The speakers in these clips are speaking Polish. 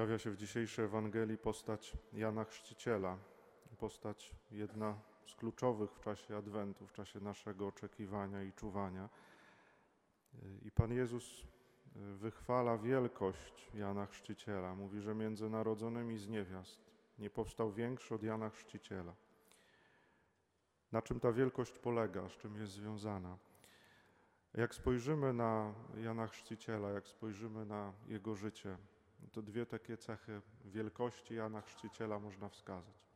Pojawia się w dzisiejszej Ewangelii postać Jana Chrzciciela, postać jedna z kluczowych w czasie Adwentu, w czasie naszego oczekiwania i czuwania. I Pan Jezus wychwala wielkość Jana Chrzciciela. Mówi, że między narodzonymi z niewiast nie powstał większy od Jana Chrzciciela. Na czym ta wielkość polega, z czym jest związana? Jak spojrzymy na Jana Chrzciciela, jak spojrzymy na jego życie, to dwie takie cechy wielkości Jana Chrzciciela można wskazać.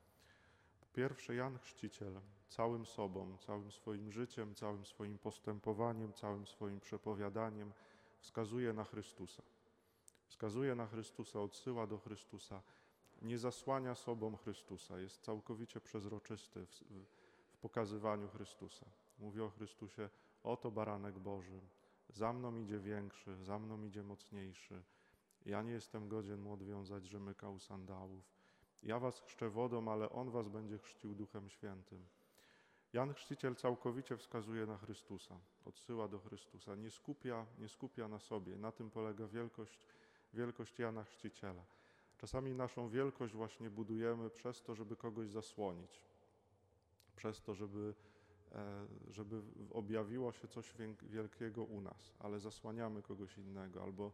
Po pierwsze, Jan Chrzciciel całym sobą, całym swoim życiem, całym swoim postępowaniem, całym swoim przepowiadaniem wskazuje na Chrystusa. Wskazuje na Chrystusa, odsyła do Chrystusa, nie zasłania sobą Chrystusa, jest całkowicie przezroczysty w, w pokazywaniu Chrystusa. Mówi o Chrystusie, oto baranek Boży, za mną idzie większy, za mną idzie mocniejszy, ja nie jestem godzien mu odwiązać rzemyka u sandałów. Ja was chrzczę wodą, ale on was będzie chrzcił Duchem Świętym. Jan Chrzciciel całkowicie wskazuje na Chrystusa, odsyła do Chrystusa, nie skupia, nie skupia na sobie. Na tym polega wielkość, wielkość Jana Chrzciciela. Czasami naszą wielkość właśnie budujemy przez to, żeby kogoś zasłonić, przez to, żeby, e, żeby objawiło się coś wielkiego u nas, ale zasłaniamy kogoś innego albo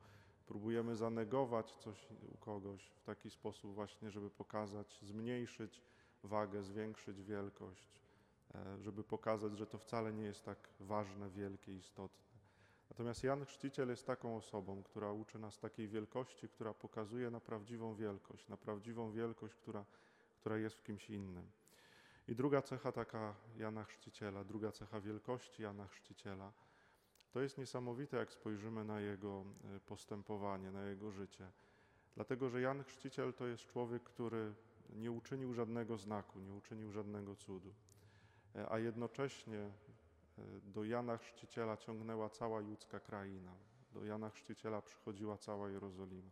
próbujemy zanegować coś u kogoś w taki sposób właśnie, żeby pokazać, zmniejszyć wagę, zwiększyć wielkość, e, żeby pokazać, że to wcale nie jest tak ważne, wielkie, istotne. Natomiast Jan Chrzciciel jest taką osobą, która uczy nas takiej wielkości, która pokazuje na prawdziwą wielkość, na prawdziwą wielkość, która, która jest w kimś innym. I druga cecha taka Jana Chrzciciela, druga cecha wielkości Jana Chrzciciela – to jest niesamowite, jak spojrzymy na jego e, postępowanie, na jego życie. Dlatego, że Jan Chrzciciel to jest człowiek, który nie uczynił żadnego znaku, nie uczynił żadnego cudu, e, a jednocześnie e, do Jana Chrzciciela ciągnęła cała judzka kraina. Do Jana Chrzciciela przychodziła cała Jerozolima.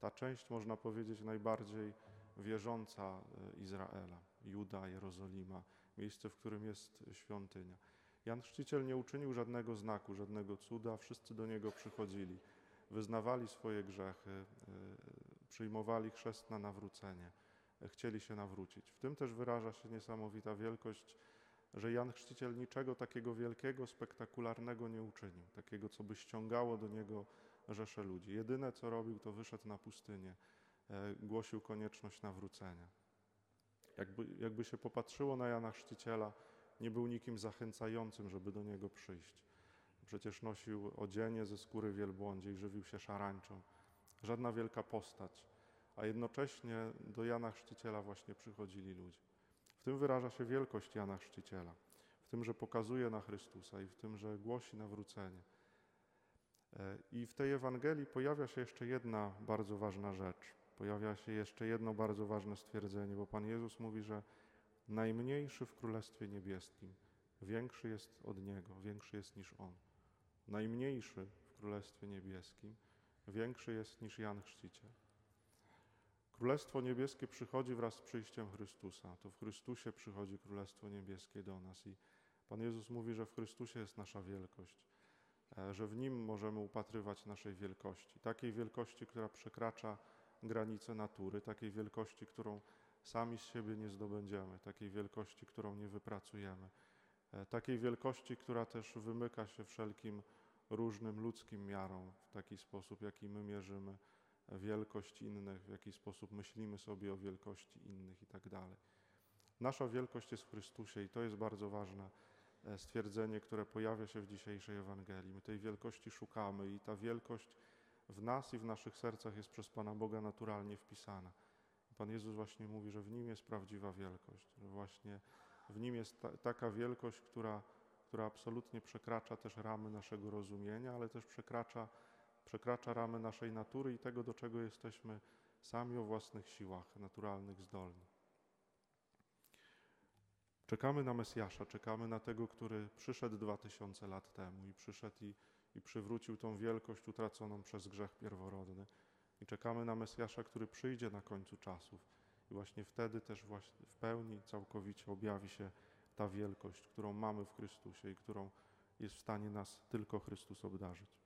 Ta część, można powiedzieć, najbardziej wierząca Izraela, Juda, Jerozolima, miejsce, w którym jest świątynia. Jan Chrzciciel nie uczynił żadnego znaku, żadnego cuda, wszyscy do niego przychodzili, wyznawali swoje grzechy, e, przyjmowali chrzest na nawrócenie, chcieli się nawrócić. W tym też wyraża się niesamowita wielkość, że Jan Chrzciciel niczego takiego wielkiego, spektakularnego nie uczynił, takiego, co by ściągało do niego rzesze ludzi. Jedyne, co robił, to wyszedł na pustynię, e, głosił konieczność nawrócenia. Jakby, jakby się popatrzyło na Jana Chrzciciela, nie był nikim zachęcającym, żeby do niego przyjść. Przecież nosił odzienie ze skóry wielbłądziej, żywił się szarańczą. Żadna wielka postać, a jednocześnie do Jana Chrzciciela właśnie przychodzili ludzie. W tym wyraża się wielkość Jana Chrzciciela, w tym, że pokazuje na Chrystusa i w tym, że głosi nawrócenie. E, I w tej Ewangelii pojawia się jeszcze jedna bardzo ważna rzecz. Pojawia się jeszcze jedno bardzo ważne stwierdzenie, bo Pan Jezus mówi, że Najmniejszy w Królestwie Niebieskim większy jest od Niego, większy jest niż On. Najmniejszy w Królestwie Niebieskim większy jest niż Jan Chrzciciel. Królestwo Niebieskie przychodzi wraz z przyjściem Chrystusa. To w Chrystusie przychodzi Królestwo Niebieskie do nas i Pan Jezus mówi, że w Chrystusie jest nasza wielkość, e, że w Nim możemy upatrywać naszej wielkości. Takiej wielkości, która przekracza granice natury, takiej wielkości, którą sami z siebie nie zdobędziemy, takiej wielkości, którą nie wypracujemy, e, takiej wielkości, która też wymyka się wszelkim różnym ludzkim miarom, w taki sposób, jaki my mierzymy wielkość innych, w jaki sposób myślimy sobie o wielkości innych i tak dalej. Nasza wielkość jest w Chrystusie i to jest bardzo ważne e, stwierdzenie, które pojawia się w dzisiejszej Ewangelii. My tej wielkości szukamy i ta wielkość w nas i w naszych sercach jest przez Pana Boga naturalnie wpisana. Pan Jezus właśnie mówi, że w Nim jest prawdziwa wielkość, że właśnie w Nim jest ta, taka wielkość, która, która absolutnie przekracza też ramy naszego rozumienia, ale też przekracza, przekracza ramy naszej natury i tego, do czego jesteśmy sami o własnych siłach naturalnych zdolni. Czekamy na Mesjasza, czekamy na tego, który przyszedł dwa tysiące lat temu i przyszedł i, i przywrócił tą wielkość utraconą przez grzech pierworodny. I czekamy na Mesjasza, który przyjdzie na końcu czasów. I właśnie wtedy też właśnie w pełni, całkowicie objawi się ta wielkość, którą mamy w Chrystusie i którą jest w stanie nas tylko Chrystus obdarzyć.